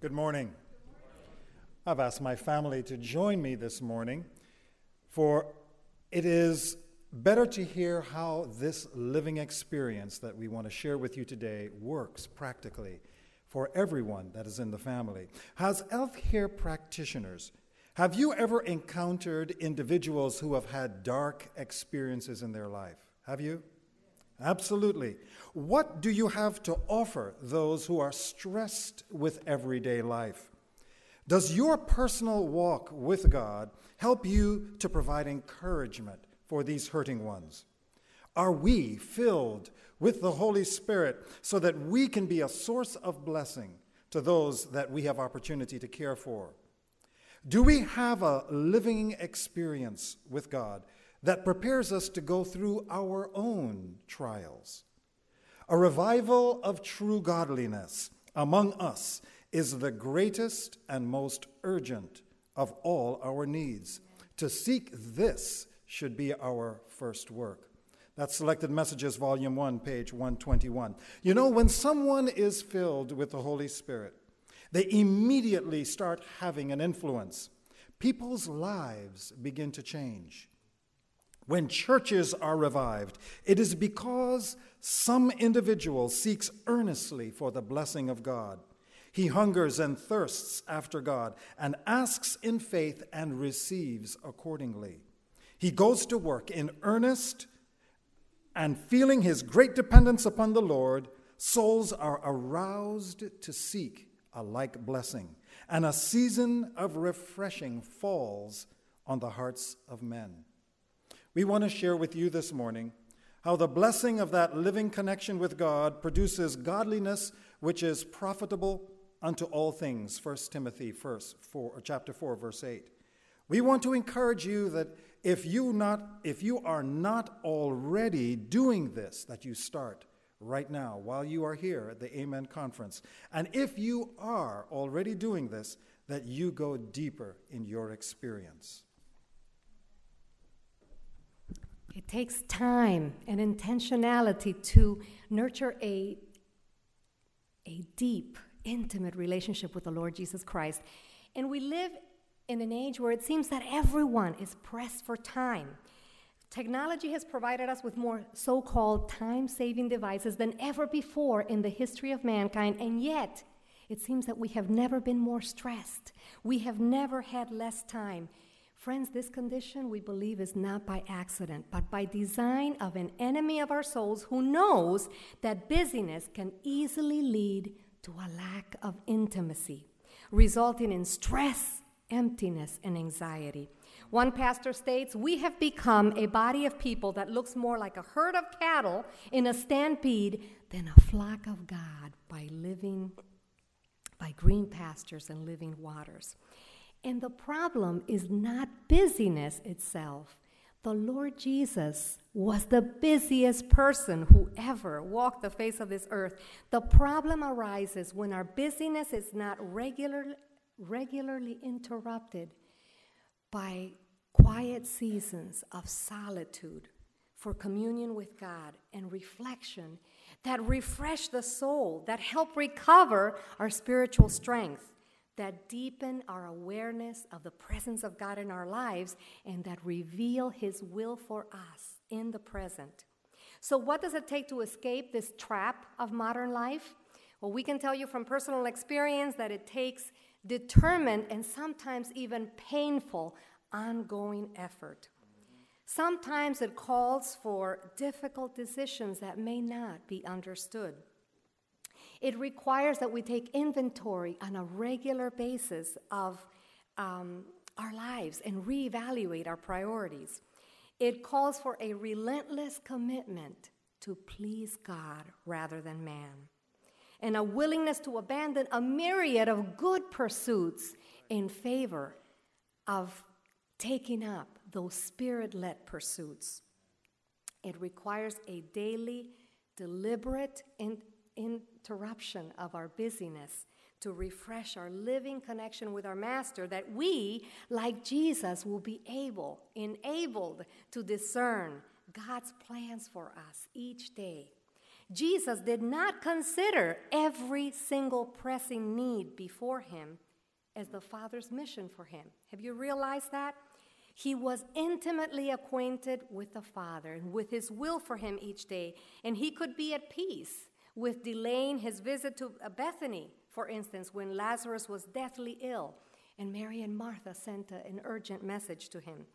Good morning. I've asked my family to join me this morning, for it is better to hear how this living experience that we want to share with you today works practically for everyone that is in the family. As healthcare practitioners, have you ever encountered individuals who have had dark experiences in their life? Have you? Absolutely. What do you have to offer those who are stressed with everyday life? Does your personal walk with God help you to provide encouragement for these hurting ones? Are we filled with the Holy Spirit so that we can be a source of blessing to those that we have opportunity to care for? Do we have a living experience with God that prepares us to go through our own trials? A revival of true godliness among us is the greatest and most urgent of all our needs. To seek this should be our first work. That's Selected Messages, Volume 1, page 121. You know, when someone is filled with the Holy Spirit, they immediately start having an influence. People's lives begin to change. When churches are revived, it is because some individual seeks earnestly for the blessing of God. He hungers and thirsts after God and asks in faith and receives accordingly. He goes to work in earnest and feeling his great dependence upon the Lord, souls are aroused to seek a like blessing, and a season of refreshing falls on the hearts of men. We want to share with you this morning how the blessing of that living connection with God produces godliness which is profitable unto all things. 1 Timothy 4, uh, chapter 4, verse 8. We want to encourage you that if you, not, if you are not already doing this, that you start right now while you are here at the Amen Conference. And if you are already doing this, that you go deeper in your experience. It takes time and intentionality to nurture a, a deep, intimate relationship with the Lord Jesus Christ. And we live in an age where it seems that everyone is pressed for time. Technology has provided us with more so called time saving devices than ever before in the history of mankind, and yet it seems that we have never been more stressed. We have never had less time. Friends, this condition we believe is not by accident, but by design of an enemy of our souls who knows that busyness can easily lead to a lack of intimacy, resulting in stress, emptiness, and anxiety. One pastor states, We have become a body of people that looks more like a herd of cattle in a stampede than a flock of God by living by green pastures and living waters. And the problem is not busyness itself. The Lord Jesus was the busiest person who ever walked the face of this earth. The problem arises when our busyness is not regular, regularly interrupted by quiet seasons of solitude for communion with God and reflection that refresh the soul, that help recover our spiritual strength that deepen our awareness of the presence of God in our lives and that reveal His will for us in the present. So, what does it take to escape this trap of modern life? Well, we can tell you from personal experience that it takes determined and sometimes even painful ongoing effort. Sometimes it calls for difficult decisions that may not be understood. It requires that we take inventory on a regular basis of um, our lives and reevaluate our priorities. It calls for a relentless commitment to please God rather than man, and a willingness to abandon a myriad of good pursuits in favor of taking up those spirit led pursuits. It requires a daily, deliberate, and interruption of our busyness to refresh our living connection with our Master, that we, like Jesus, will be able, enabled to discern God's plans for us each day. Jesus did not consider every single pressing need before him as the Father's mission for him. Have you realized that? He was intimately acquainted with the Father and with his will for him each day, and he could be at peace with delaying his visit to Bethany, for instance, when Lazarus was deathly ill and Mary and Martha sent an urgent message to him.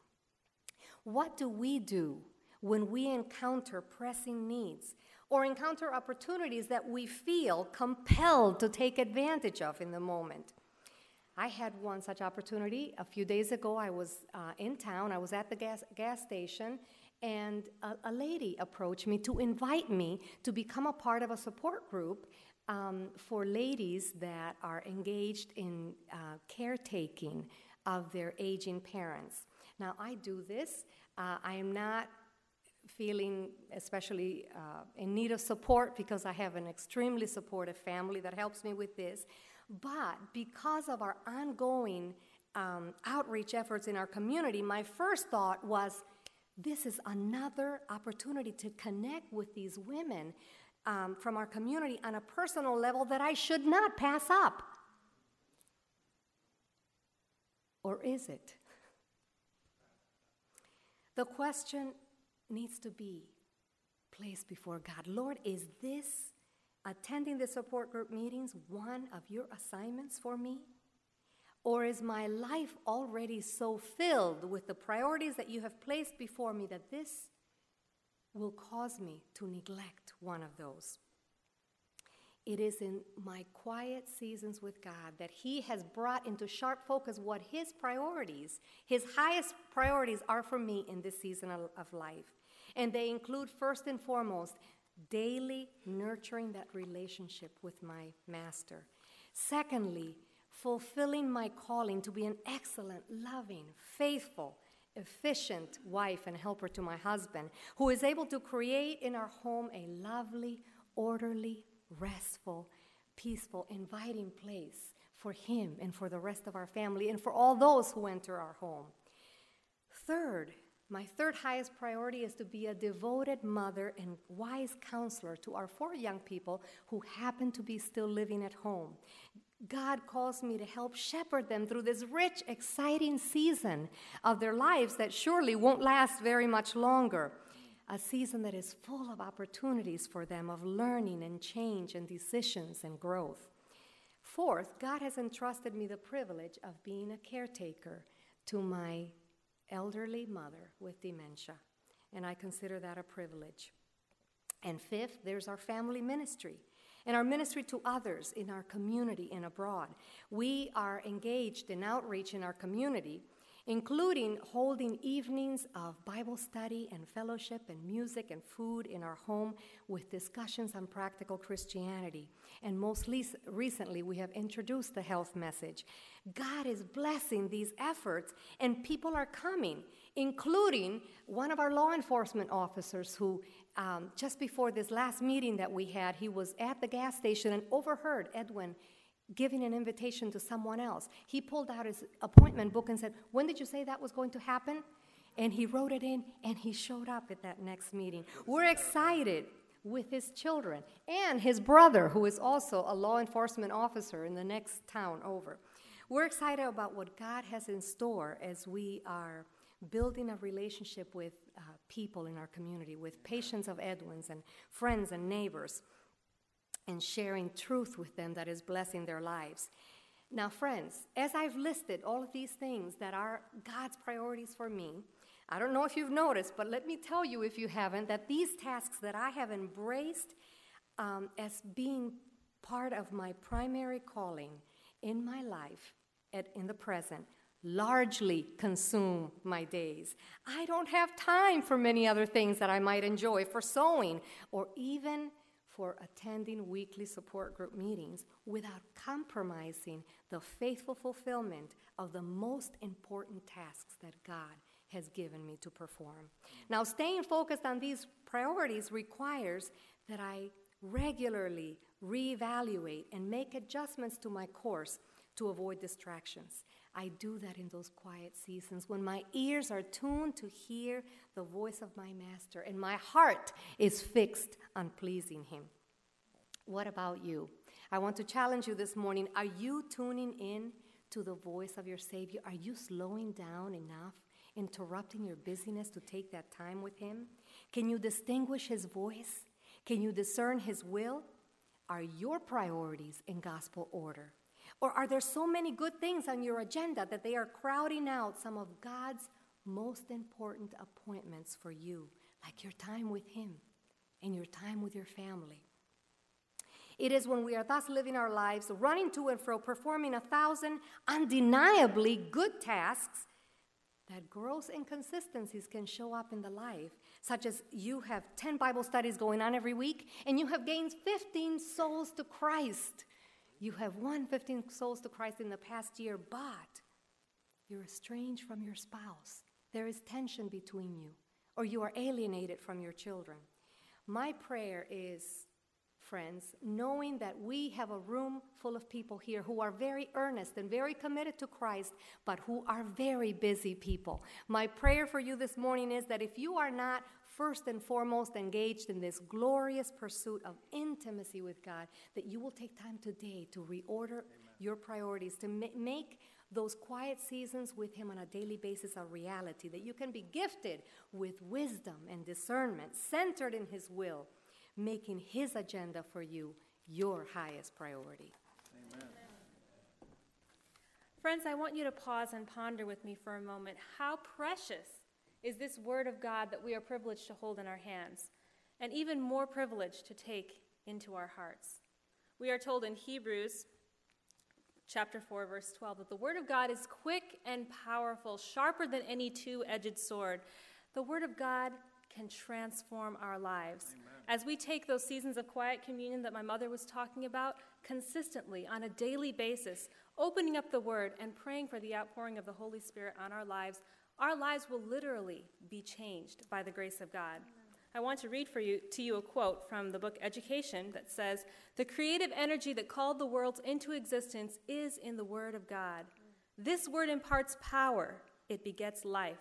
What do we do when we encounter pressing needs or encounter opportunities that we feel compelled to take advantage of in the moment? I had one such opportunity a few days ago. I was uh, in town, I was at the gas, gas station, and a, a, lady approached me to invite me to become a part of a support group um, for ladies that are engaged in uh, caretaking of their aging parents. Now, I do this. Uh, I am not feeling especially uh, in need of support because I have an extremely supportive family that helps me with this. But because of our ongoing um, outreach efforts in our community, my first thought was this is another opportunity to connect with these women um, from our community on a personal level that I should not pass up. Or is it? The question needs to be placed before God Lord, is this attending the support group meetings one of your assignments for me? Or is my life already so filled with the priorities that you have placed before me that this will cause me to neglect one of those? It is in my quiet seasons with God that He has brought into sharp focus what His priorities, His highest priorities, are for me in this season of, life. And they include, first and foremost, daily nurturing that relationship with my Master. Secondly, fulfilling my calling to be an excellent, loving, faithful, efficient wife and helper to my husband, who is able to create in our home a lovely, orderly, restful, peaceful, inviting place for him and for the rest of our family and for all those who enter our home. Third, my third highest priority is to be a devoted mother and wise counselor to our four young people who happen to be still living at home. God calls me to help shepherd them through this rich, exciting season of their lives that surely won't last very much longer. A season that is full of opportunities for them of learning and change and decisions and growth. Fourth, God has entrusted me the privilege of being a caretaker to my elderly mother with dementia, and I consider that a privilege. And fifth, there's our family ministry and our ministry to others in our community and abroad. We are engaged in outreach in our community including holding evenings of Bible study and fellowship and music and food in our home with discussions on practical Christianity. And most recently, we have introduced the health message. God is blessing these efforts, and people are coming, including one of our law enforcement officers who, um, just before this last meeting that we had, he was at the gas station and overheard Edwin giving an invitation to someone else. He pulled out his appointment book and said, When did you say that was going to happen? And he wrote it in and he showed up at that next meeting. We're excited with his children and his brother, who is also a law enforcement officer in the next town over. We're excited about what God has in store as we are building a relationship with uh, people in our community, with patients of Edwin's and friends and neighbors and sharing truth with them that is blessing their lives. Now, friends, as I've listed all of these things that are God's priorities for me, I don't know if you've noticed, but let me tell you if you haven't, that these tasks that I have embraced um, as being part of my primary calling in my life at, in the present largely consume my days. I don't have time for many other things that I might enjoy, for sewing, or even for attending weekly support group meetings without compromising the faithful fulfillment of the most important tasks that God has given me to perform. Now, staying focused on these priorities requires that I regularly reevaluate and make adjustments to my course to avoid distractions. I do that in those quiet seasons when my ears are tuned to hear the voice of my master and my heart is fixed on pleasing him. What about you? I want to challenge you this morning. Are you tuning in to the voice of your Savior? Are you slowing down enough, interrupting your busyness to take that time with Him? Can you distinguish His voice? Can you discern His will? Are your priorities in gospel order? Or are there so many good things on your agenda that they are crowding out some of God's most important appointments for you, like your time with Him and your time with your family? It is when we are thus living our lives, running to and fro, performing a thousand undeniably good tasks, that gross inconsistencies can show up in the life, such as you have 10 Bible studies going on every week and you have gained 15 souls to Christ. You have won 15 souls to Christ in the past year, but you're estranged from your spouse. There is tension between you, or you are alienated from your children. My prayer is friends, knowing that we have a room full of people here who are very earnest and very committed to Christ, but who are very busy people. My prayer for you this morning is that if you are not first and foremost engaged in this glorious pursuit of intimacy with God, that you will take time today to reorder Amen. your priorities, to ma- make those quiet seasons with Him on a daily basis a reality, that you can be gifted with wisdom and discernment, centered in His will, making His agenda for you your highest priority. Amen. Friends, I want you to pause and ponder with me for a moment how precious is this Word of God that we are privileged to hold in our hands, and even more privileged to take into our hearts. We are told in Hebrews chapter 4 verse 12 that the word of God is quick and powerful, sharper than any two-edged sword. The word of God can transform our lives. Amen. As we take those seasons of quiet communion that my mother was talking about consistently on a daily basis, opening up the word and praying for the outpouring of the Holy Spirit on our lives, our lives will literally be changed by the grace of God. I want to read for you to you a quote from the book Education that says, "The creative energy that called the worlds into existence is in the word of God. This word imparts power, it begets life.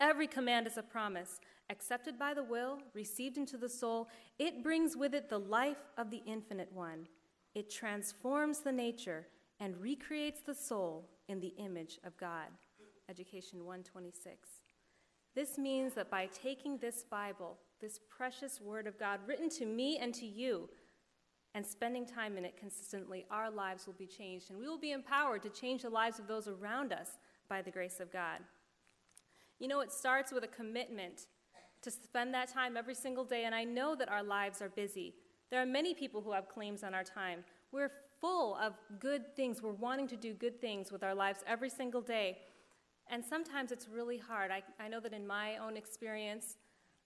Every command is a promise, accepted by the will, received into the soul. It brings with it the life of the infinite one. It transforms the nature and recreates the soul in the image of God." Education 126. This means that by taking this Bible, this precious Word of God written to me and to you, and spending time in it consistently, our lives will be changed, and we will be empowered to change the lives of those around us by the grace of God. You know, it starts with a commitment to spend that time every single day, and I know that our lives are busy. There are many people who have claims on our time. We're full of good things. We're wanting to do good things with our lives every single day. And sometimes it's really hard. I, I know that in my own experience,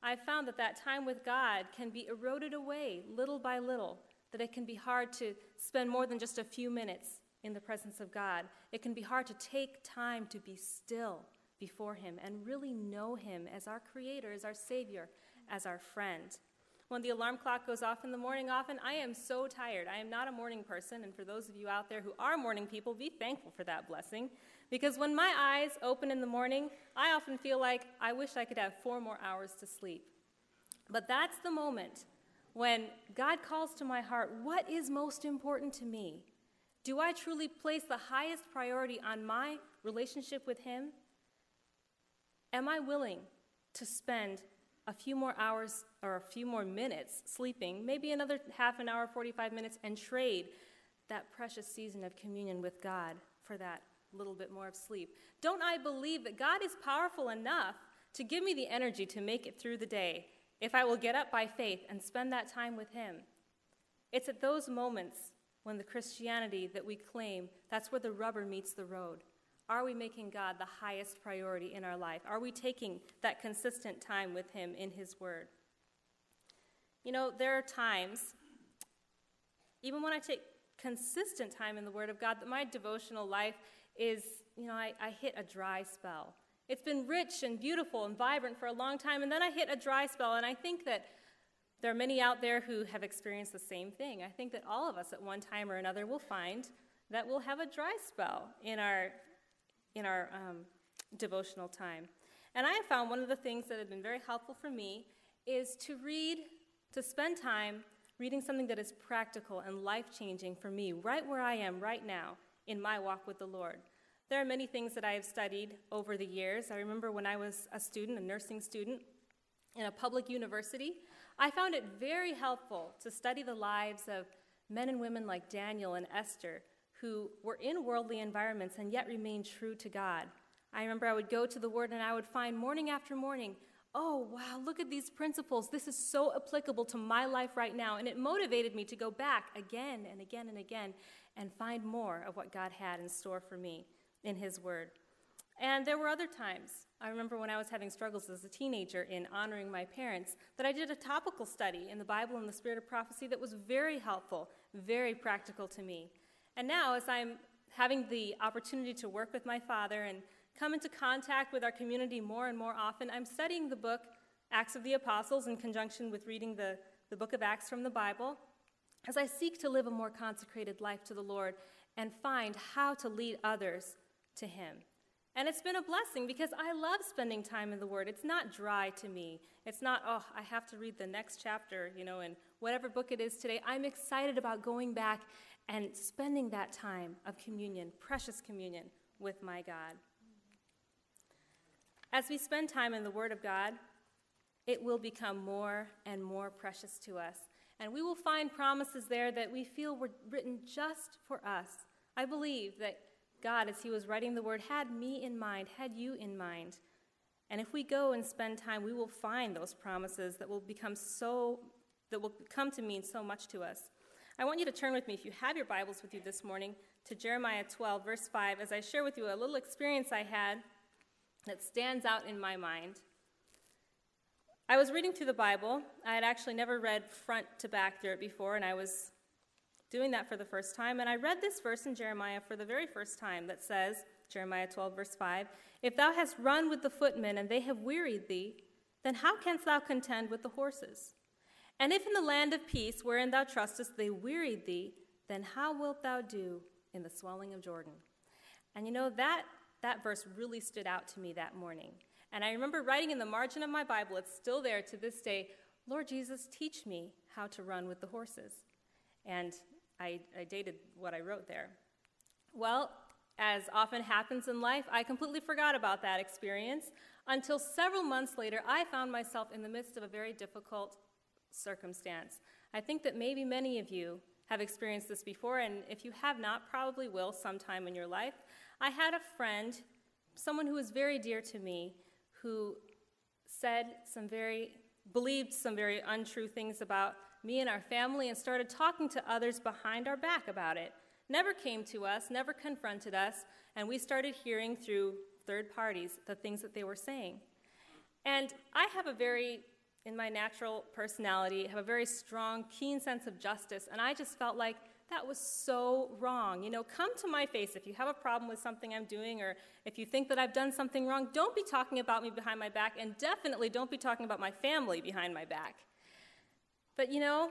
I've found that that time with God can be eroded away little by little, that it can be hard to spend more than just a few minutes in the presence of God. It can be hard to take time to be still before Him and really know Him as our Creator, as our Savior, as our friend. When the alarm clock goes off in the morning, often I am so tired. I am not a morning person, and for those of you out there who are morning people, be thankful for that blessing. Because when my eyes open in the morning, I often feel like I wish I could have four more hours to sleep. But that's the moment when God calls to my heart, What is most important to me? Do I truly place the highest priority on my relationship with Him? Am I willing to spend a few more hours or a few more minutes sleeping, maybe another half an hour, 45 minutes, and trade that precious season of communion with God for that little bit more of sleep. Don't I believe that God is powerful enough to give me the energy to make it through the day if I will get up by faith and spend that time with Him? It's at those moments when the Christianity that we claim, that's where the rubber meets the road. Are we making God the highest priority in our life? Are we taking that consistent time with Him in His Word? You know, there are times, even when I take consistent time in the Word of God, that my devotional life is, you know, I, I hit a dry spell. It's been rich and beautiful and vibrant for a long time, and then I hit a dry spell, and I think that there are many out there who have experienced the same thing. I think that all of us at one time or another will find that we'll have a dry spell in our in our um, devotional time. And I have found one of the things that have been very helpful for me is to read, to spend time reading something that is practical and life changing for me right where I am right now in my walk with the Lord. There are many things that I have studied over the years. I remember when I was a student, a nursing student, in a public university, I found it very helpful to study the lives of men and women like Daniel and Esther who were in worldly environments and yet remained true to God. I remember I would go to the Word and I would find morning after morning, oh, wow, look at these principles. This is so applicable to my life right now. And it motivated me to go back again and again and again and find more of what God had in store for me in His Word. And there were other times. I remember when I was having struggles as a teenager in honoring my parents, that I did a topical study in the Bible and the Spirit of Prophecy that was very helpful, very practical to me. And now, as I'm having the opportunity to work with my father and come into contact with our community more and more often, I'm studying the book Acts of the Apostles in conjunction with reading the, the book of Acts from the Bible as I seek to live a more consecrated life to the Lord and find how to lead others to Him. And it's been a blessing because I love spending time in the Word. It's not dry to me. It's not, oh, I have to read the next chapter, you know, in whatever book it is today. I'm excited about going back and spending that time of communion, precious communion, with my God. As we spend time in the Word of God, it will become more and more precious to us. And we will find promises there that we feel were written just for us. I believe that God, as He was writing the Word, had me in mind, had you in mind. And if we go and spend time, we will find those promises that will become so, that will come to mean so much to us. I want you to turn with me, if you have your Bibles with you this morning, to Jeremiah 12, verse 5, as I share with you a little experience I had that stands out in my mind. I was reading through the Bible. I had actually never read front to back through it before, and I was doing that for the first time. And I read this verse in Jeremiah for the very first time that says, Jeremiah 12, verse 5, If thou hast run with the footmen, and they have wearied thee, then how canst thou contend with the horses? And if in the land of peace, wherein thou trustest, they wearied thee, then how wilt thou do in the swelling of Jordan? And you know, that that verse really stood out to me that morning. And I remember writing in the margin of my Bible, it's still there to this day Lord Jesus, teach me how to run with the horses. And I, I dated what I wrote there. Well, as often happens in life, I completely forgot about that experience until several months later, I found myself in the midst of a very difficult circumstance. I think that maybe many of you have experienced this before, and if you have not, probably will sometime in your life. I had a friend, someone who was very dear to me, who said some very, believed some very untrue things about me and our family and started talking to others behind our back about it. Never came to us, never confronted us, and we started hearing through third parties the things that they were saying. And I have a very, in my natural personality, have a very strong, keen sense of justice, and I just felt like that was so wrong. You know, come to my face if you have a problem with something I'm doing or if you think that I've done something wrong. Don't be talking about me behind my back, and definitely don't be talking about my family behind my back. But you know,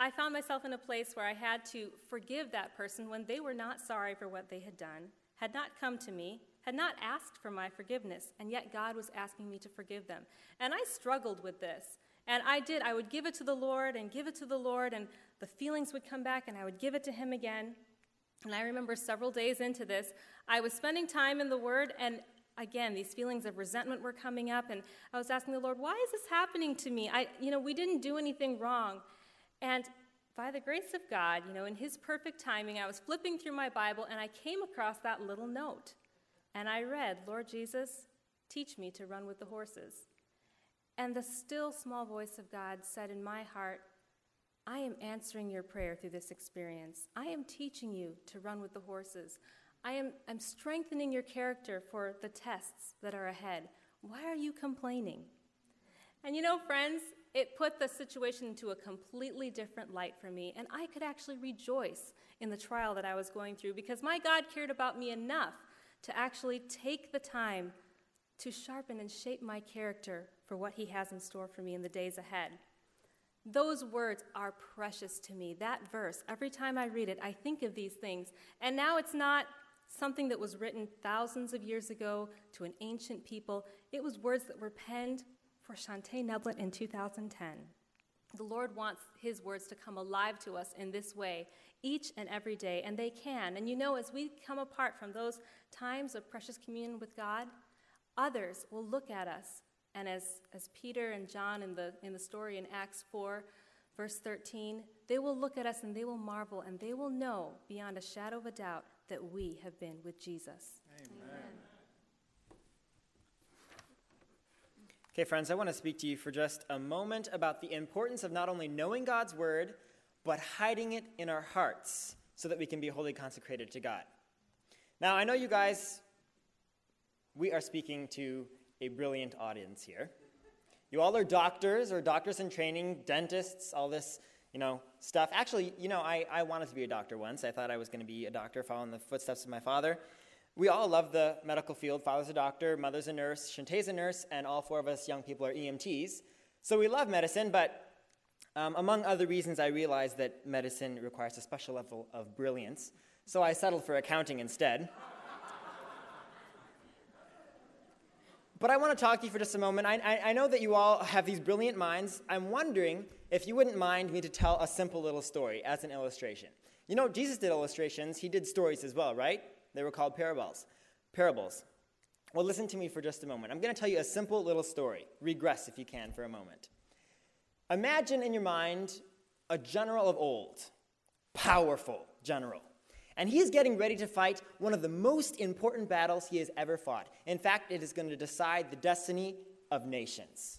I found myself in a place where I had to forgive that person when they were not sorry for what they had done, had not come to me, had not asked for my forgiveness, and yet God was asking me to forgive them. And I struggled with this. And I did. I would give it to the Lord and give it to the Lord, and the feelings would come back, and I would give it to Him again. And I remember several days into this, I was spending time in the Word, and again, these feelings of resentment were coming up, and I was asking the Lord, why is this happening to me? I, you know, we didn't do anything wrong. And by the grace of God, you know, in His perfect timing, I was flipping through my Bible, and I came across that little note. And I read, Lord Jesus, teach me to run with the horses. And the still small voice of God said in my heart, I am answering your prayer through this experience. I am teaching you to run with the horses. I am I'm strengthening your character for the tests that are ahead. Why are you complaining? And you know, friends, it put the situation into a completely different light for me, and I could actually rejoice in the trial that I was going through because my God cared about me enough to actually take the time to sharpen and shape my character for what He has in store for me in the days ahead. Those words are precious to me. That verse, every time I read it, I think of these things. And now it's not something that was written thousands of years ago to an ancient people. It was words that were penned for Shantae Neblett in 2010. The Lord wants His words to come alive to us in this way each and every day, and they can. And you know, as we come apart from those times of precious communion with God, others will look at us. And as, as Peter and John in the, in the story in Acts 4, verse 13, they will look at us and they will marvel and they will know beyond a shadow of a doubt that we have been with Jesus. Amen. Okay, friends, I want to speak to you for just a moment about the importance of not only knowing God's word, but hiding it in our hearts so that we can be wholly consecrated to God. Now, I know you guys, we are speaking to a brilliant audience here. You all are doctors or doctors in training, dentists, all this, you know, stuff. Actually, you know, I, I wanted to be a doctor once. I thought I was going to be a doctor following the footsteps of my father. We all love the medical field. Father's a doctor, mother's a nurse, Shantae's a nurse, and all four of us young people are EMTs. So we love medicine, but um, among other reasons, I realized that medicine requires a special level of brilliance. So I settled for accounting instead. But I want to talk to you for just a moment. I, I, I know that you all have these brilliant minds. I'm wondering if you wouldn't mind me to tell a simple little story as an illustration. You know, Jesus did illustrations, he did stories as well, right? They were called parables. Parables. Well, listen to me for just a moment. I'm going to tell you a simple little story. Regress, if you can, for a moment. Imagine in your mind a general of old, powerful general. And he is getting ready to fight one of the most important battles he has ever fought. In fact, it is going to decide the destiny of nations.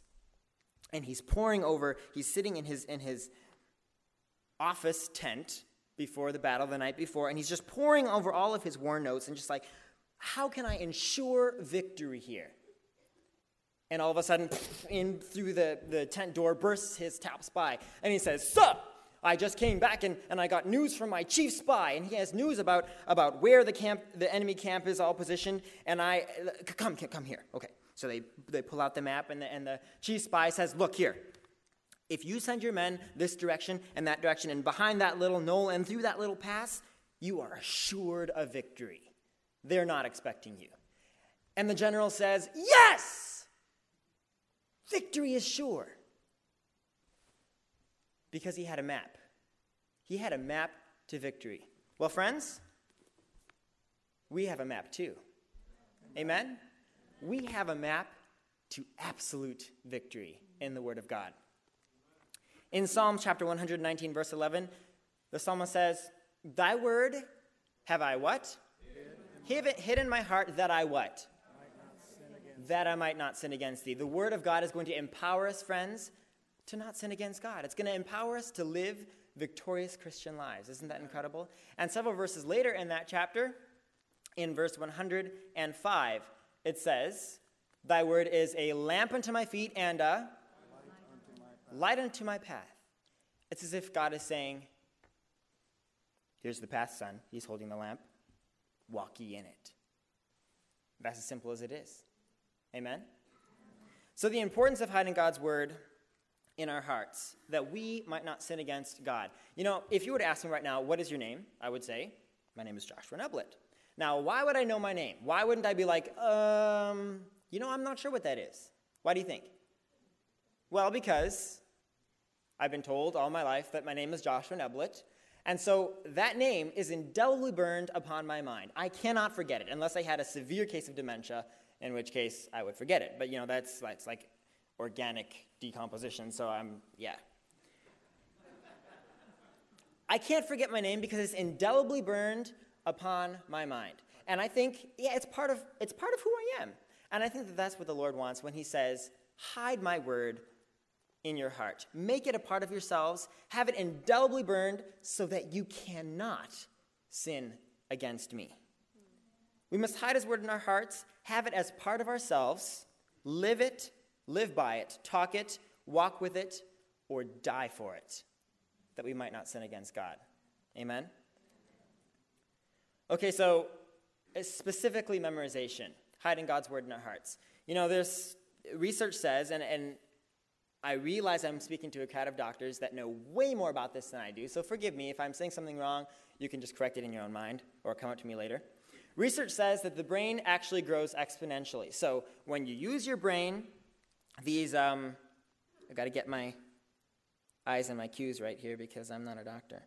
And he's poring over, he's sitting in his, in his office tent, before the battle the night before, and he's just poring over all of his war notes and just like, how can I ensure victory here? And all of a sudden, in through the, the tent door bursts his top spy, and he says, Sir, I just came back and, and I got news from my chief spy, and he has news about, about where the camp, the enemy camp is all positioned, and I, come, come here. Okay, so they, they pull out the map, and the, and the chief spy says, Look here, if you send your men this direction and that direction, and behind that little knoll and through that little pass, you are assured of victory. They're not expecting you. And the general says, Yes! Victory is sure. Because he had a map. He had a map to victory. Well, friends, we have a map too. Amen? We have a map to absolute victory in the Word of God. In Psalm chapter 119, verse 11, the psalmist says, Thy word have I what? Hidden, hidden my heart that I what? that I might not sin against thee. The word of God is going to empower us, friends, to not sin against God. It's going to empower us to live victorious Christian lives. Isn't that incredible? And several verses later in that chapter, in verse 105, it says, Thy word is a lamp unto my feet and a light unto my path. It's as if God is saying, Here's the path, son. He's holding the lamp. Walk ye in it. That's as simple as it is. Amen? So, the importance of hiding God's word in our hearts, that we might not sin against God. You know, if you were to ask me right now, what is your name? I would say, my name is Joshua Neblett. Now, why would I know my name? Why wouldn't I be like, um, you know, I'm not sure what that is? Why do you think? Well, because I've been told all my life that my name is Joshua Neblett. And so that name is indelibly burned upon my mind. I cannot forget it unless I had a severe case of dementia, in which case I would forget it. But you know, that's, that's like organic decomposition, so I'm, yeah. I can't forget my name because it's indelibly burned upon my mind. And I think, yeah, it's part of, it's part of who I am. And I think that that's what the Lord wants when He says, Hide my word in your heart. Make it a part of yourselves. Have it indelibly burned so that you cannot sin against me. We must hide his word in our hearts, have it as part of ourselves, live it, live by it, talk it, walk with it, or die for it, that we might not sin against God. Amen? Okay, so uh, specifically memorization, hiding God's word in our hearts. You know, there's research says, and, and I realize I'm speaking to a crowd of doctors that know way more about this than I do, so forgive me if I'm saying something wrong. You can just correct it in your own mind or come up to me later. Research says that the brain actually grows exponentially. So when you use your brain, these, um, I got to get my eyes and my cues right here because I'm not a doctor.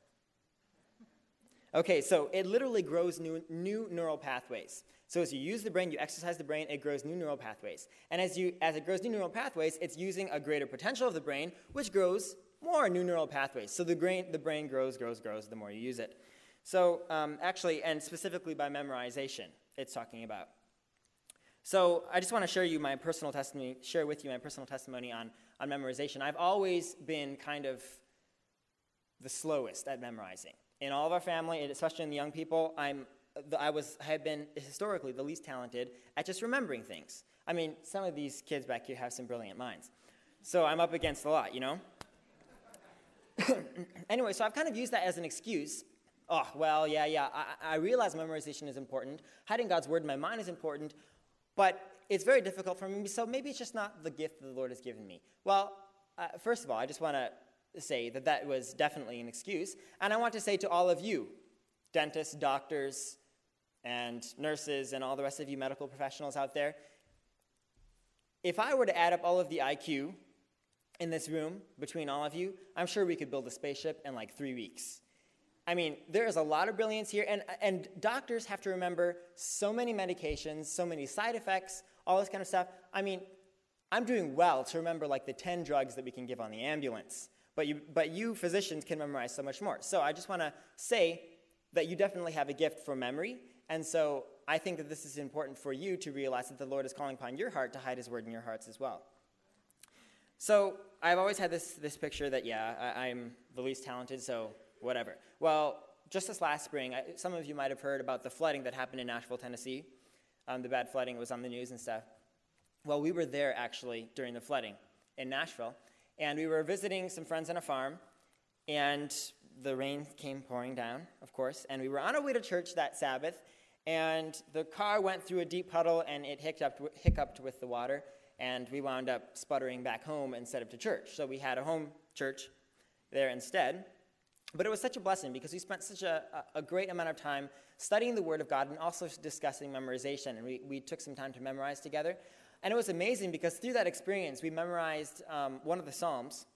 Okay, so it literally grows new, new neural pathways. So as you use the brain, you exercise the brain, it grows new neural pathways. And as, you, as it grows new neural pathways, it's using a greater potential of the brain, which grows more new neural pathways. So the brain, the brain grows, grows, grows the more you use it. So um, actually, and specifically by memorization, it's talking about. So I just want to share you my personal testimony, share with you my personal testimony on, on memorization. I've always been kind of the slowest at memorizing in all of our family, especially in the young people, I'm, I was, have been historically the least talented at just remembering things. I mean, some of these kids back here have some brilliant minds. So I'm up against a lot, you know? anyway, so I've kind of used that as an excuse. Oh, well, yeah, yeah, I, I realize memorization is important. Hiding God's word in my mind is important, but it's very difficult for me, so maybe it's just not the gift that the Lord has given me. Well, uh, first of all, I just want to say that that was definitely an excuse. And I want to say to all of you, dentists, doctors, and nurses, and all the rest of you medical professionals out there, if I were to add up all of the IQ in this room between all of you, I'm sure we could build a spaceship in like three weeks. I mean, there is a lot of brilliance here, and, and doctors have to remember so many medications, so many side effects, all this kind of stuff. I mean, I'm doing well to remember like the 10 drugs that we can give on the ambulance. But you, but you physicians can memorize so much more. So I just want to say that you definitely have a gift for memory. And so I think that this is important for you to realize that the Lord is calling upon your heart to hide his word in your hearts as well. So I've always had this, this picture that, yeah, I, am the least talented, so whatever. Well, just this last spring, I, some of you might have heard about the flooding that happened in Nashville, Tennessee. Um, the bad flooding was on the news and stuff. Well, we were there actually during the flooding in Nashville and we were visiting some friends on a farm, and the rain came pouring down, of course, and we were on our way to church that Sabbath, and the car went through a deep puddle and it hiccuped, hiccuped with the water, and we wound up sputtering back home instead of to church. So we had a home church there instead. But it was such a blessing because we spent such a, a great amount of time studying the Word of God and also discussing memorization. And we, we took some time to memorize together. And it was amazing because through that experience, we memorized um, one of the Psalms.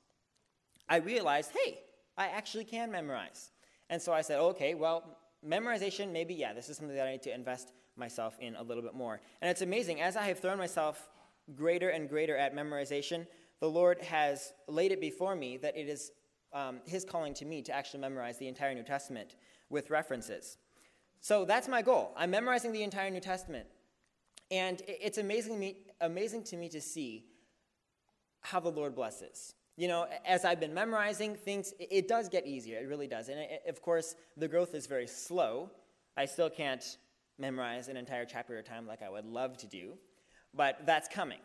I realized, hey, I actually can memorize. And so I said, okay, well, memorization, maybe, yeah, this is something that I need to invest myself in a little bit more. And it's amazing, as I have thrown myself greater and greater at memorization, the Lord has laid it before me that it is um, His calling to me to actually memorize the entire New Testament with references. So that's my goal. I'm memorizing the entire New Testament. And it's amazing, me, amazing to me to see how the Lord blesses. You know, as I've been memorizing things, it does get easier. It really does. And it, of course, the growth is very slow. I still can't memorize an entire chapter at a time like I would love to do, but that's coming.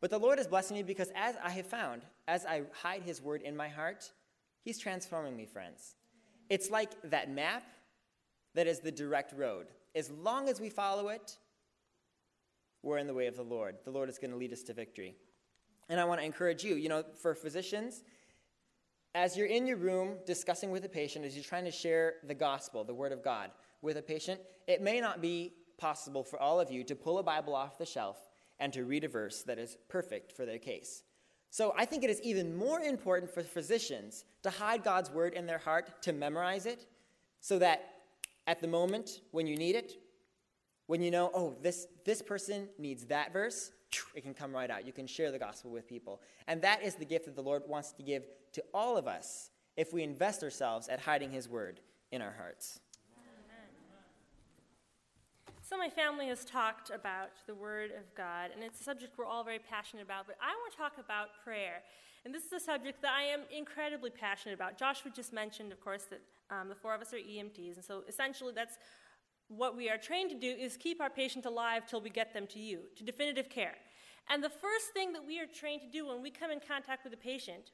But the Lord is blessing me because as I have found, as I hide His word in my heart, He's transforming me, friends. It's like that map that is the direct road. As long as we follow it, we're in the way of the Lord. The Lord is going to lead us to victory. And I want to encourage you, you know, for physicians, as you're in your room discussing with a patient, as you're trying to share the gospel, the word of God, with a patient, it may not be possible for all of you to pull a Bible off the shelf and to read a verse that is perfect for their case. So I think it is even more important for physicians to hide God's word in their heart, to memorize it, so that at the moment when you need it, when you know, oh, this, this person needs that verse, it can come right out. You can share the gospel with people. And that is the gift that the Lord wants to give to all of us if we invest ourselves at hiding his word in our hearts. So, my family has talked about the Word of God, and it's a subject we're all very passionate about, but I want to talk about prayer. And this is a subject that I am incredibly passionate about. Joshua just mentioned, of course, that um, the four of us are EMTs, and so essentially that's what we are trained to do is keep our patient alive till we get them to you, to definitive care. And the first thing that we are trained to do when we come in contact with a patient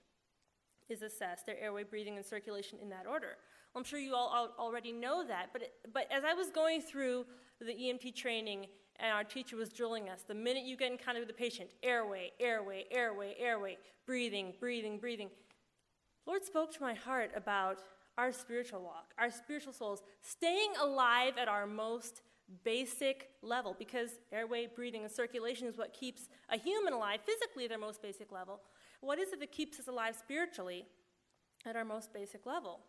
is assess their airway, breathing, and circulation in that order. Well, I'm sure you all already know that, but, it, but as I was going through the EMT training and our teacher was drilling us, the minute you get in contact with the patient, airway, airway, airway, airway, breathing, breathing, breathing. Lord spoke to my heart about our spiritual walk, our spiritual souls, staying alive at our most basic level because airway, breathing, and circulation is what keeps a human alive physically at their most basic level. What is it that keeps us alive spiritually at our most basic level?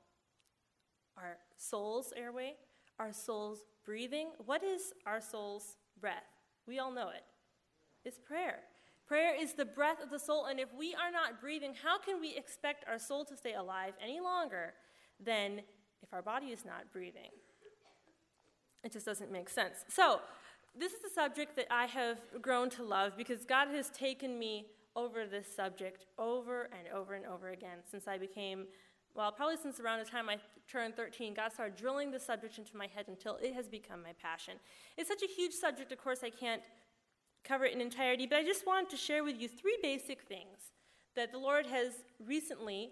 Our soul's airway, our soul's breathing. What is our soul's breath? We all know it. It's prayer. Prayer is the breath of the soul, and if we are not breathing, how can we expect our soul to stay alive any longer than if our body is not breathing? It just doesn't make sense. So, this is a subject that I have grown to love because God has taken me over this subject over and over and over again since I became, well, probably since around the time I turned 13. God started drilling the subject into my head until it has become my passion. It's such a huge subject, of course, I can't cover it in entirety, but I just wanted to share with you three basic things that the Lord has recently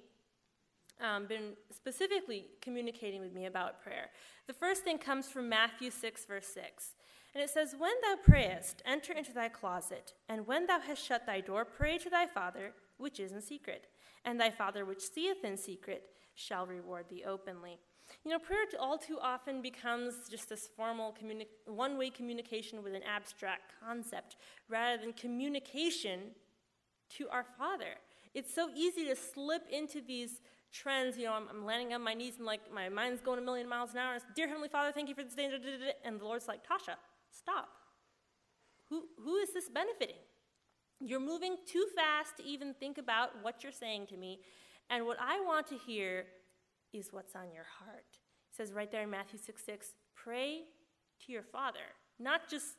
um, been specifically communicating with me about prayer. The first thing comes from Matthew 6, verse 6. And it says, When thou prayest, enter into thy closet, and when thou hast shut thy door, pray to thy Father which is in secret. And thy Father which seeth in secret shall reward thee openly. You know, prayer all too often becomes just this formal communi- one way communication with an abstract concept rather than communication to our Father. It's so easy to slip into these trends. You know, I'm, I'm, landing on my knees and like my mind's going a million miles an hour. And Dear Heavenly Father, thank you for this day. And the Lord's like, Tasha, stop. Who, who is this benefiting? You're moving too fast to even think about what you're saying to me. And what I want to hear is what's on your heart. It says right there in Matthew 6 6, pray to your Father. Not just,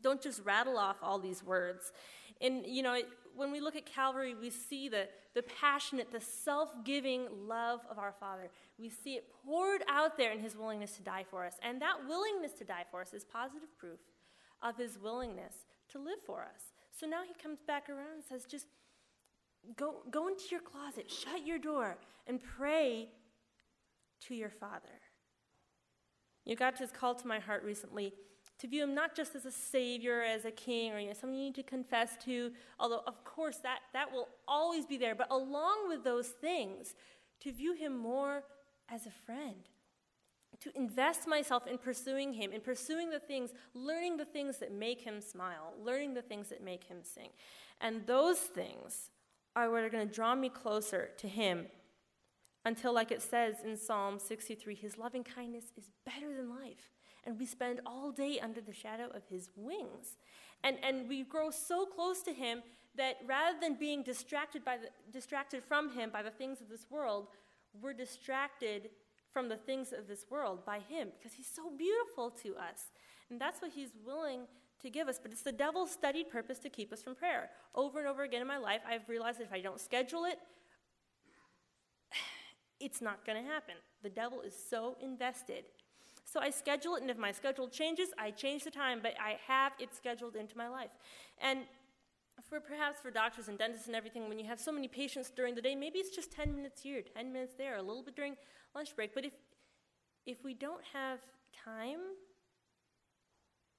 don't just rattle off all these words. And, you know, it, when we look at Calvary, we see the, the passionate, the self giving love of our Father. We see it poured out there in His willingness to die for us. And that willingness to die for us is positive proof of His willingness to live for us. So now He comes back around and says, just go, go into your closet, shut your door, and pray to your Father. You know, God called to my heart recently to view him not just as a savior, as a king, or you know, someone you need to confess to, although of course that, that will always be there, but along with those things, to view him more as a friend. To invest myself in pursuing him, in pursuing the things, learning the things that make him smile, learning the things that make him sing. And those things are what are going to draw me closer to him until, like it says in Psalm 63, his loving kindness is better than life and we spend all day under the shadow of his wings. And, and we grow so close to him that rather than being distracted, by the, distracted from him by the things of this world, we're distracted from the things of this world by him because he's so beautiful to us. And that's what he's willing to give us. But it's the devil's studied purpose to keep us from prayer. Over and over again in my life, I've realized that if I don't schedule it, it's not going to happen. The devil is so invested so I schedule it, and if my schedule changes, I change the time, but I have it scheduled into my life. And for perhaps for doctors and dentists and everything, when you have so many patients during the day, maybe it's just 10 minutes here, 10 minutes there, a little bit during lunch break. But if if we don't have time,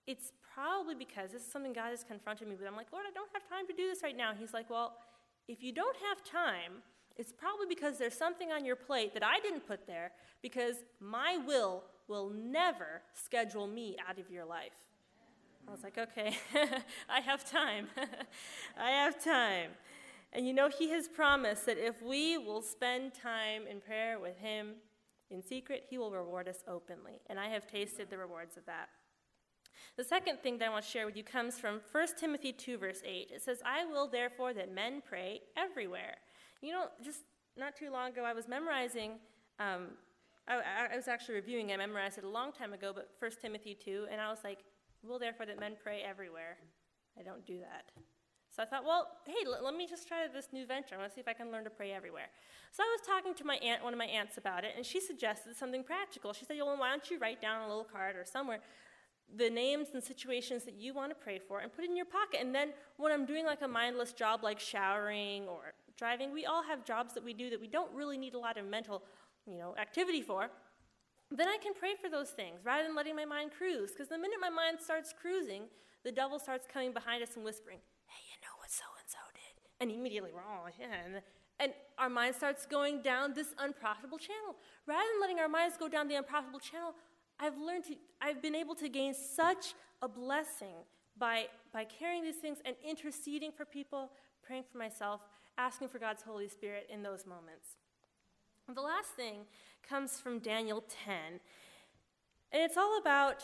it's probably because this is something God has confronted me with. I'm like, Lord, I don't have time to do this right now. He's like, Well, if you don't have time, it's probably because there's something on your plate that I didn't put there because my will will never schedule me out of your life. I was like, okay, I have time. I have time. And you know, He has promised that if we will spend time in prayer with Him in secret, He will reward us openly. And I have tasted the rewards of that. The second thing that I want to share with you comes from 1 Timothy 2, verse 8. It says, I will therefore that men pray everywhere. You know, just not too long ago, I was memorizing um, I, I, was actually reviewing. I memorized it a long time ago, but 1 Timothy 2, and I was like, will therefore that men pray everywhere. I don't do that. So I thought, well, hey, l- let me just try this new venture. I want to see if I can learn to pray everywhere. So I was talking to my aunt, one of my aunts, about it, and she suggested something practical. She said, well, why don't you write down a little card or somewhere the names and situations that you want to pray for and put it in your pocket. And then when I'm doing like a mindless job like showering or driving, we all have jobs that we do that we don't really need a lot of mental you know, activity for, then I can pray for those things rather than letting my mind cruise. Because the minute my mind starts cruising, the devil starts coming behind us and whispering, hey, you know what so and so did? And immediately we're all, yeah. And, and our mind starts going down this unprofitable channel. Rather than letting our minds go down the unprofitable channel, I've learned to, I've been able to gain such a blessing by, by carrying these things and interceding for people, praying for myself, asking for God's Holy Spirit in those moments. The last thing comes from Daniel 10, and it's all about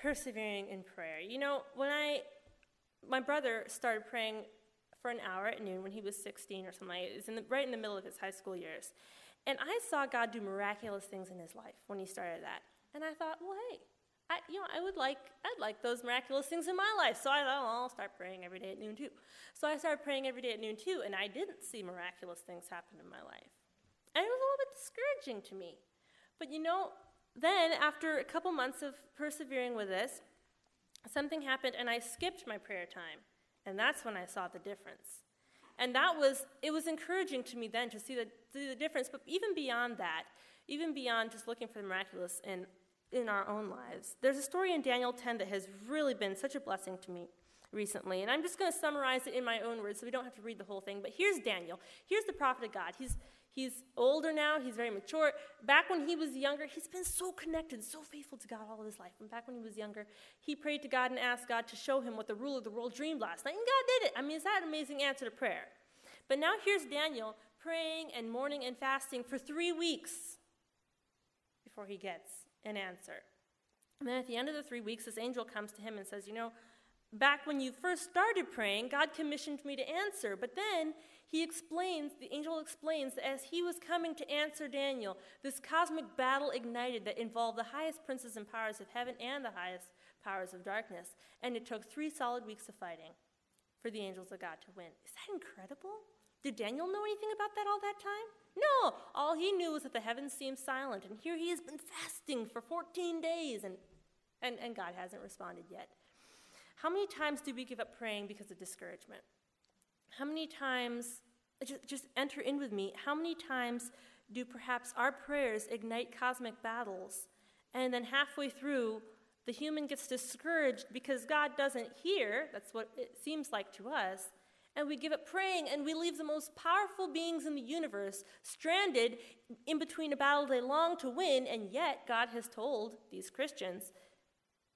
persevering in prayer. You know, when I, my brother started praying for an hour at noon when he was 16 or something. It was in the, right in the middle of his high school years. And I saw God do miraculous things in his life when he started that. And I thought, well, hey, I, you know, I would like, I'd like those miraculous things in my life. So I thought, well, I'll start praying every day at noon too. So I started praying every day at noon too, and I didn't see miraculous things happen in my life. And it was a little bit discouraging to me. But you know, then after a couple months of persevering with this, something happened and I skipped my prayer time. And that's when I saw the difference. And that was, it was encouraging to me then to see the, see the difference. But even beyond that, even beyond just looking for the miraculous in, in our own lives, there's a story in Daniel 10 that has really been such a blessing to me recently. And I'm just going to summarize it in my own words so we don't have to read the whole thing. But here's Daniel. Here's the prophet of God. He's, He's older now, he's very mature. Back when he was younger, he's been so connected, so faithful to God all of his life. And back when he was younger, he prayed to God and asked God to show him what the ruler of the world dreamed last night. And God did it. I mean, is that an amazing answer to prayer? But now here's Daniel praying and mourning and fasting for three weeks before he gets an answer. And then at the end of the three weeks, this angel comes to him and says, You know, back when you first started praying, God commissioned me to answer. But then he explains, the angel explains that as he was coming to answer Daniel, this cosmic battle ignited that involved the highest princes and powers of heaven and the highest powers of darkness. And it took three solid weeks of fighting for the angels of God to win. Is that incredible? Did Daniel know anything about that all that time? No. All he knew was that the heavens seemed silent, and here he has been fasting for 14 days, and, and, and God hasn't responded yet. How many times do we give up praying because of discouragement? How many times, uh, just, just enter in with me, how many times do perhaps our prayers ignite cosmic battles, and then halfway through, the human gets discouraged because God doesn't hear, that's what it seems like to us, and we give up praying and we leave the most powerful beings in the universe stranded in between a battle they long to win, and yet God has told these Christians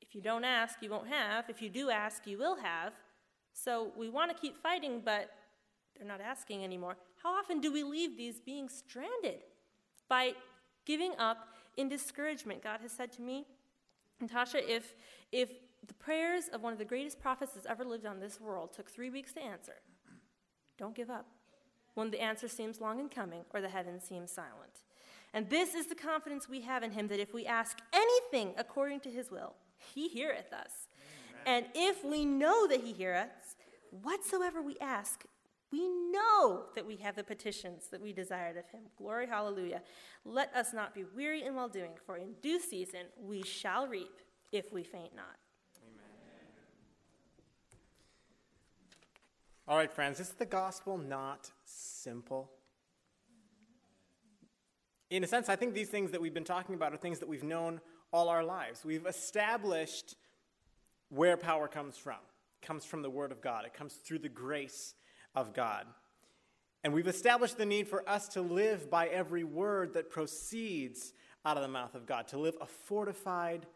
if you don't ask, you won't have. If you do ask, you will have. So we want to keep fighting, but they're not asking anymore. How often do we leave these beings stranded by giving up in discouragement? God has said to me, Natasha, if, if the prayers of one of the greatest prophets that's ever lived on this world took three weeks to answer, don't give up when the answer seems long in coming or the heavens seem silent. And this is the confidence we have in him that if we ask anything according to his will, he heareth us. And if we know that he hears us, whatsoever we ask, we know that we have the petitions that we desired of him. Glory, hallelujah. Let us not be weary in well doing, for in due season we shall reap if we faint not. Amen. All right, friends, is the gospel not simple? In a sense, I think these things that we've been talking about are things that we've known all our lives. We've established where power comes from. It comes from the Word of God, it comes through the grace of God. And we've established the need for us to live by every word that proceeds out of the mouth of God, to live a fortified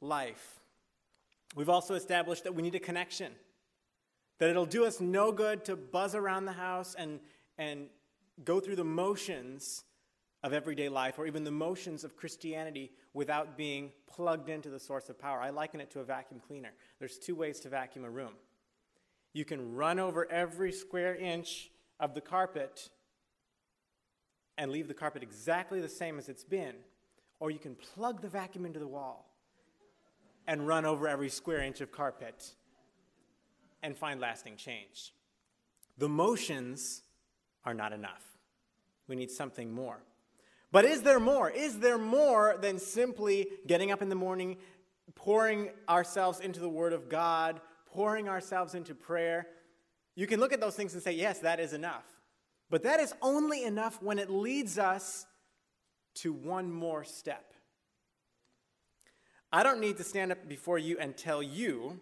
life. We've also established that we need a connection, that it'll do us no good to buzz around the house and, and go through the motions of everyday life or even the motions of Christianity without being plugged into the source of power. I liken it to a vacuum cleaner. There's two ways to vacuum a room. You can run over every square inch of the carpet and leave the carpet exactly the same as it's been, or you can plug the vacuum into the wall and run over every square inch of carpet and find lasting change. The motions are not enough. We need something more. But is there more? Is there more than simply getting up in the morning, pouring ourselves into the Word of God, pouring ourselves into prayer? You can look at those things and say, yes, that is enough. But that is only enough when it leads us to one more step. I don't need to stand up before you and tell you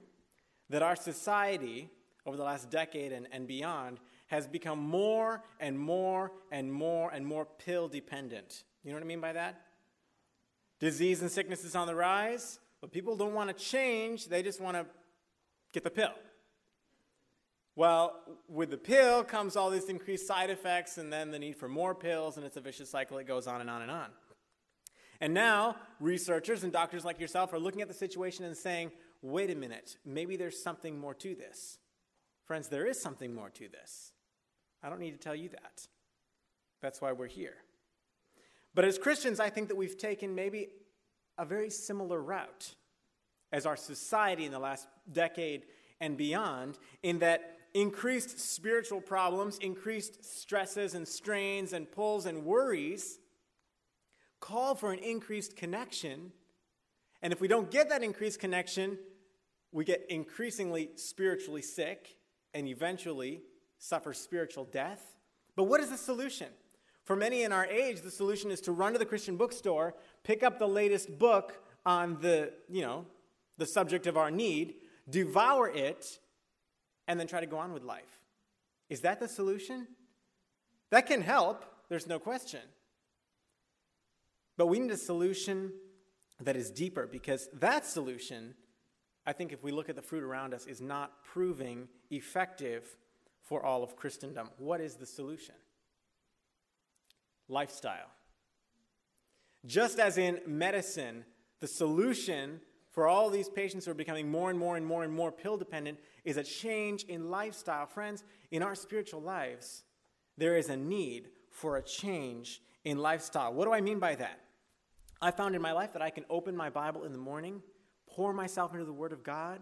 that our society over the last decade and, and beyond has become more and more and more and more pill dependent. You know what I mean by that? Disease and sickness is on the rise, but people don't want to change, they just want to get the pill. Well, with the pill comes all these increased side effects and then the need for more pills, and it's a vicious cycle. It goes on and on and on. And now, researchers and doctors like yourself are looking at the situation and saying, wait a minute, maybe there's something more to this. Friends, there is something more to this. I don't need to tell you that. That's why we're here. But as Christians, I think that we've taken maybe a very similar route as our society in the last decade and beyond, in that increased spiritual problems, increased stresses and strains and pulls and worries call for an increased connection. And if we don't get that increased connection, we get increasingly spiritually sick and eventually suffer spiritual death. But what is the solution? For many in our age, the solution is to run to the Christian bookstore, pick up the latest book on the, you know, the subject of our need, devour it, and then try to go on with life. Is that the solution? That can help, there's no question. But we need a solution that is deeper because that solution, I think, if we look at the fruit around us, is not proving effective for all of Christendom. What is the solution? Lifestyle. Just as in medicine, the solution for all these patients who are becoming more and more and more and more pill dependent is a change in lifestyle. Friends, in our spiritual lives, there is a need for a change in lifestyle. What do I mean by that? I found in my life that I can open my Bible in the morning, pour myself into the Word of God,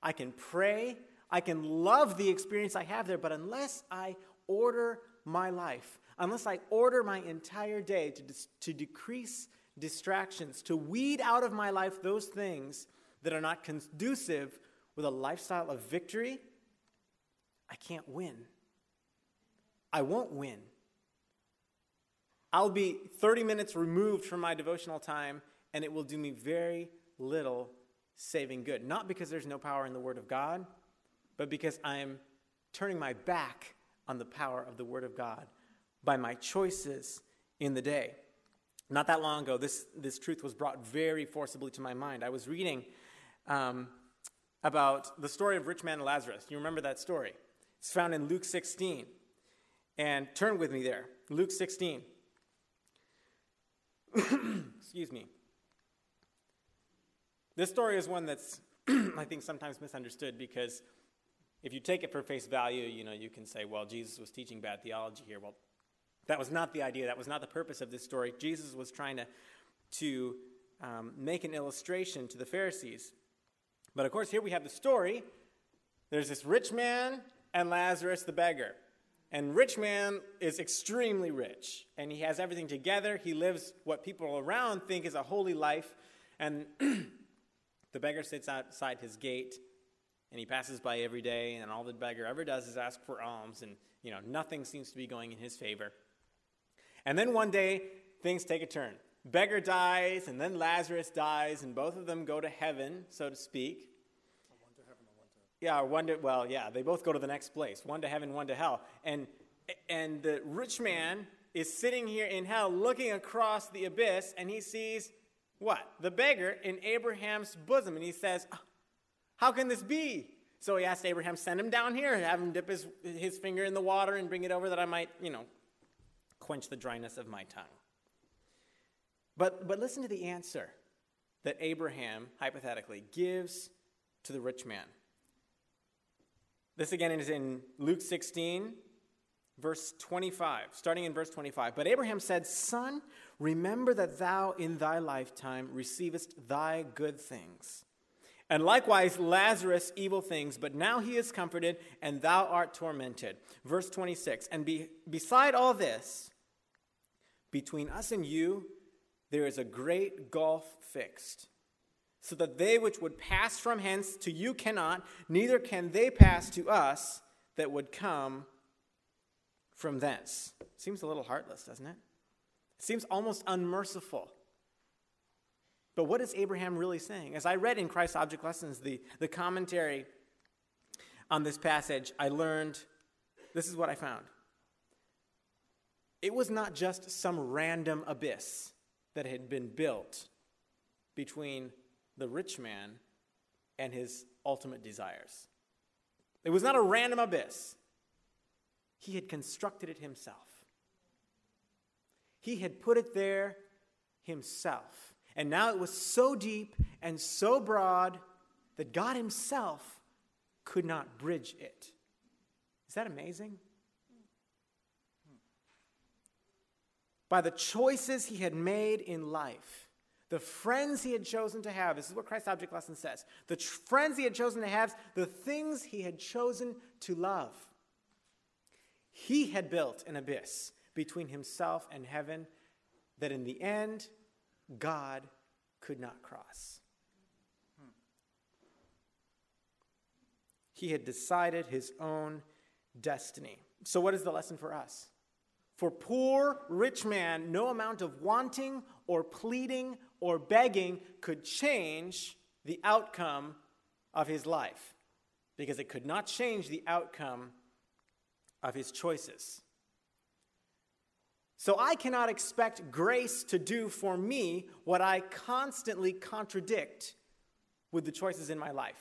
I can pray, I can love the experience I have there, but unless I order my life, unless I order my entire day to, dis- to decrease distractions, to weed out of my life those things that are not conducive with a lifestyle of victory, I can't win. I won't win. I'll be 30 minutes removed from my devotional time, and it will do me very little saving good. Not because there's no power in the Word of God, but because I'm turning my back on the power of the Word of God by my choices in the day. Not that long ago, this, this truth was brought very forcibly to my mind. I was reading um, about the story of rich man and Lazarus. You remember that story? It's found in Luke 16. And turn with me there. Luke 16. Excuse me. This story is one that's, I think, sometimes misunderstood because if you take it for face value, you know, you can say, well, Jesus was teaching bad theology here. Well, that was not the idea. That was not the purpose of this story. Jesus was trying to, to um, make an illustration to the Pharisees. But of course, here we have the story. There's this rich man and Lazarus the beggar. And rich man is extremely rich, and he has everything together. He lives what people around think is a holy life. And the beggar sits outside his gate, and he passes by every day, and all the beggar ever does is ask for alms, and you know nothing seems to be going in his favor. And then one day, things take a turn. Beggar dies, and then Lazarus dies, and both of them go to heaven, so to speak. Yeah, or one to, well, yeah, they both go to the next place, one to heaven, one to hell. And, and the rich man is sitting here in hell looking across the abyss, and he sees what? The beggar in Abraham's bosom. And he says, ah, How can this be? So he asked Abraham, Send him down here, have him dip his, his finger in the water and bring it over that I might, you know, quench the dryness of my tongue. But, but listen to the answer that Abraham, hypothetically, gives to the rich man. This again is in Luke 16, verse 25, starting in verse 25. But Abraham said, Son, remember that thou in thy lifetime receivest thy good things, and likewise Lazarus evil things, but now he is comforted, and thou art tormented. Verse 26. And be, beside all this, between us and you, there is a great gulf fixed so that they which would pass from hence to you cannot, neither can they pass to us that would come from thence. Seems a little heartless, doesn't it? It seems almost unmerciful. But what is Abraham really saying? As I read in Christ's Object Lessons, the, the commentary on this passage, I learned this is what I found. It was not just some random abyss that had been built between the rich man and his ultimate desires. It was not a random abyss, he had constructed it himself. He had put it there himself. And now it was so deep and so broad that God himself could not bridge it. Is that amazing? By the choices he had made in life, the friends he had chosen to have, this is what Christ's object lesson says the tr- friends he had chosen to have, the things he had chosen to love. He had built an abyss between himself and heaven that in the end, God could not cross. He had decided his own destiny. So, what is the lesson for us? For poor, rich man, no amount of wanting or pleading or begging could change the outcome of his life because it could not change the outcome of his choices. So I cannot expect grace to do for me what I constantly contradict with the choices in my life.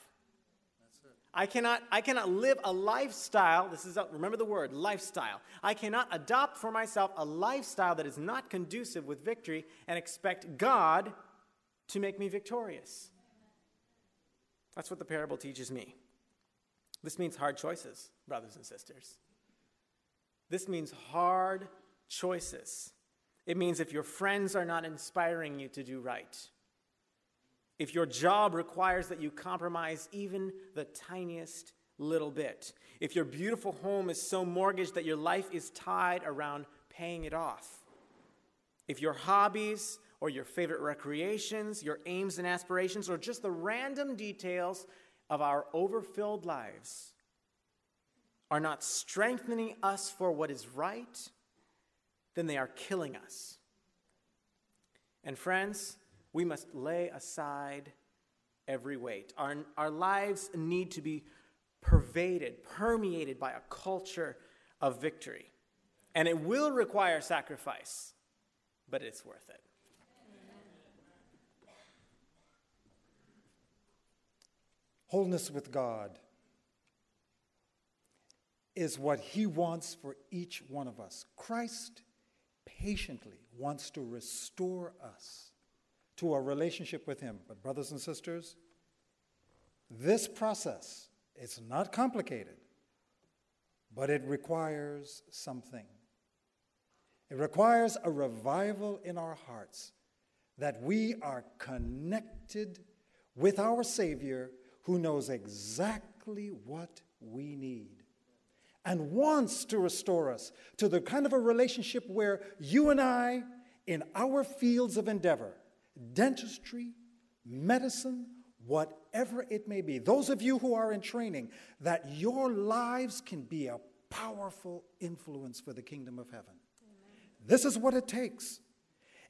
I cannot, I cannot live a lifestyle, this is, a, remember the word, lifestyle. I cannot adopt for myself a lifestyle that is not conducive with victory and expect God to make me victorious. That's what the parable teaches me. This means hard choices, brothers and sisters. This means hard choices. It means if your friends are not inspiring you to do right, if your job requires that you compromise even the tiniest little bit, if your beautiful home is so mortgaged that your life is tied around paying it off, if your hobbies or your favorite recreations, your aims and aspirations, or just the random details of our overfilled lives are not strengthening us for what is right, then they are killing us. And friends, we must lay aside every weight. Our, our lives need to be pervaded, permeated by a culture of victory. And it will require sacrifice, but it's worth it. Wholeness with God is what He wants for each one of us. Christ patiently wants to restore us to a relationship with Him. But, brothers and sisters, this process is not complicated, but it requires something. It requires a revival in our hearts that we are connected with our Savior who knows exactly what we need and wants to restore us to the kind of a relationship where you and I, in our fields of endeavor, dentistry, medicine, whatever it may be, those of you who are in training, that your lives can be a powerful influence for the kingdom of heaven. Amen. This is what it takes.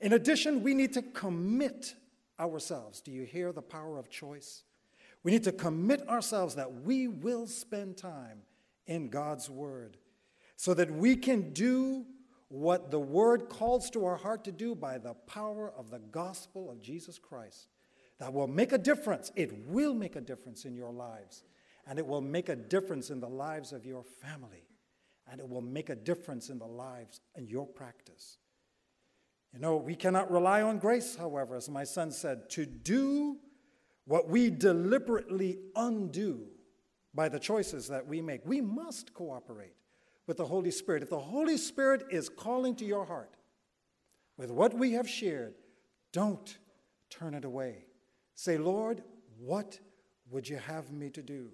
In addition, we need to commit ourselves. Do you hear the power of choice? We need to commit ourselves that we will spend time in God's Word so that we can do what the Word calls to our heart to do by the power of the gospel of Jesus Christ. That will make a difference. It will make a difference in your lives, and it will make a difference in the lives of your family, and it will make a difference in the lives and your practice. You know, we cannot rely on grace, however, as my son said, to do what we deliberately undo by the choices that we make. We must cooperate with the Holy Spirit. If the Holy Spirit is calling to your heart with what we have shared, don't turn it away. Say, Lord, what would you have me to do?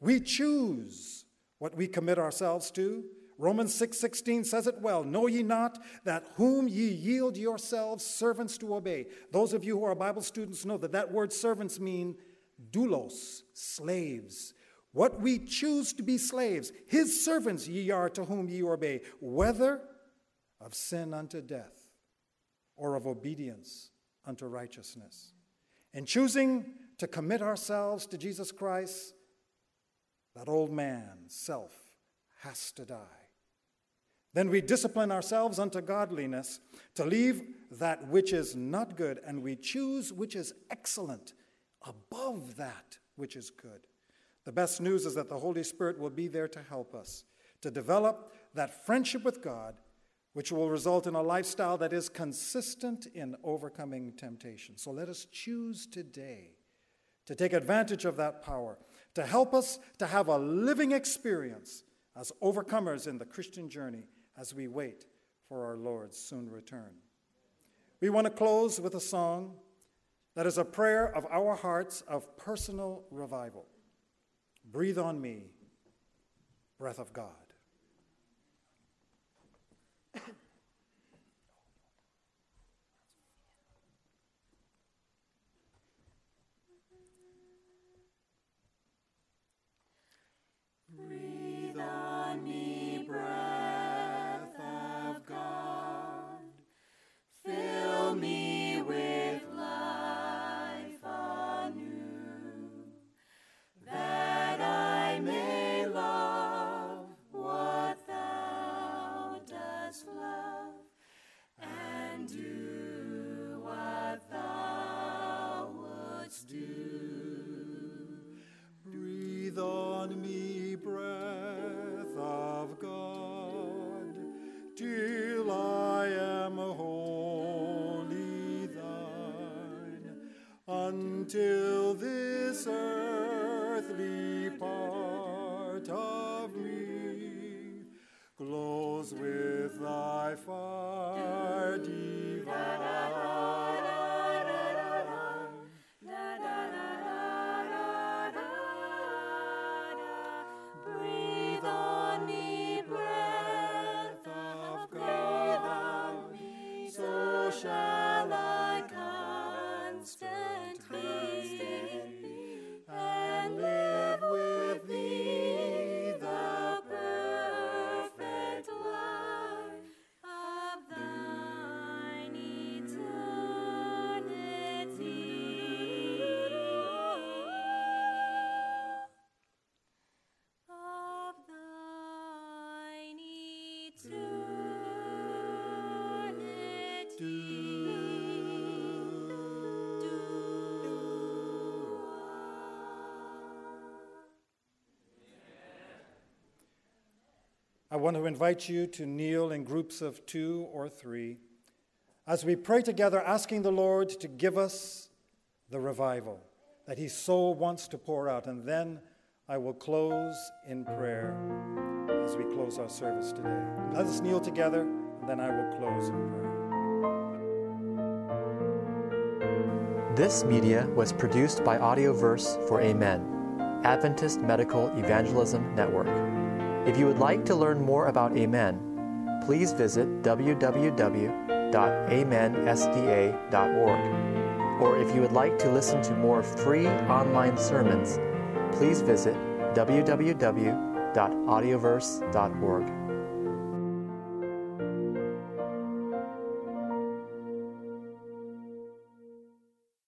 We choose what we commit ourselves to. Romans 6:16 says it well, know ye not that whom ye yield yourselves servants to obey. Those of you who are Bible students know that that word servants mean doulos, slaves. What we choose to be slaves, his servants ye are to whom ye obey, whether of sin unto death or of obedience unto righteousness. In choosing to commit ourselves to Jesus Christ, that old man, self, has to die. Then we discipline ourselves unto godliness to leave that which is not good, and we choose which is excellent above that which is good. The best news is that the Holy Spirit will be there to help us to develop that friendship with God, which will result in a lifestyle that is consistent in overcoming temptation. So let us choose today to take advantage of that power, to help us to have a living experience as overcomers in the Christian journey as we wait for our Lord's soon return. We want to close with a song that is a prayer of our hearts of personal revival. Breathe on me, breath of God. Until this earthly want to invite you to kneel in groups of two or three as we pray together, asking the Lord to give us the revival that He so wants to pour out. And then I will close in prayer as we close our service today. Let us kneel together, and then I will close in prayer. This media was produced by Audioverse for Amen, Adventist Medical Evangelism Network. If you would like to learn more about Amen, please visit www.amensda.org. Or if you would like to listen to more free online sermons, please visit www.audioverse.org.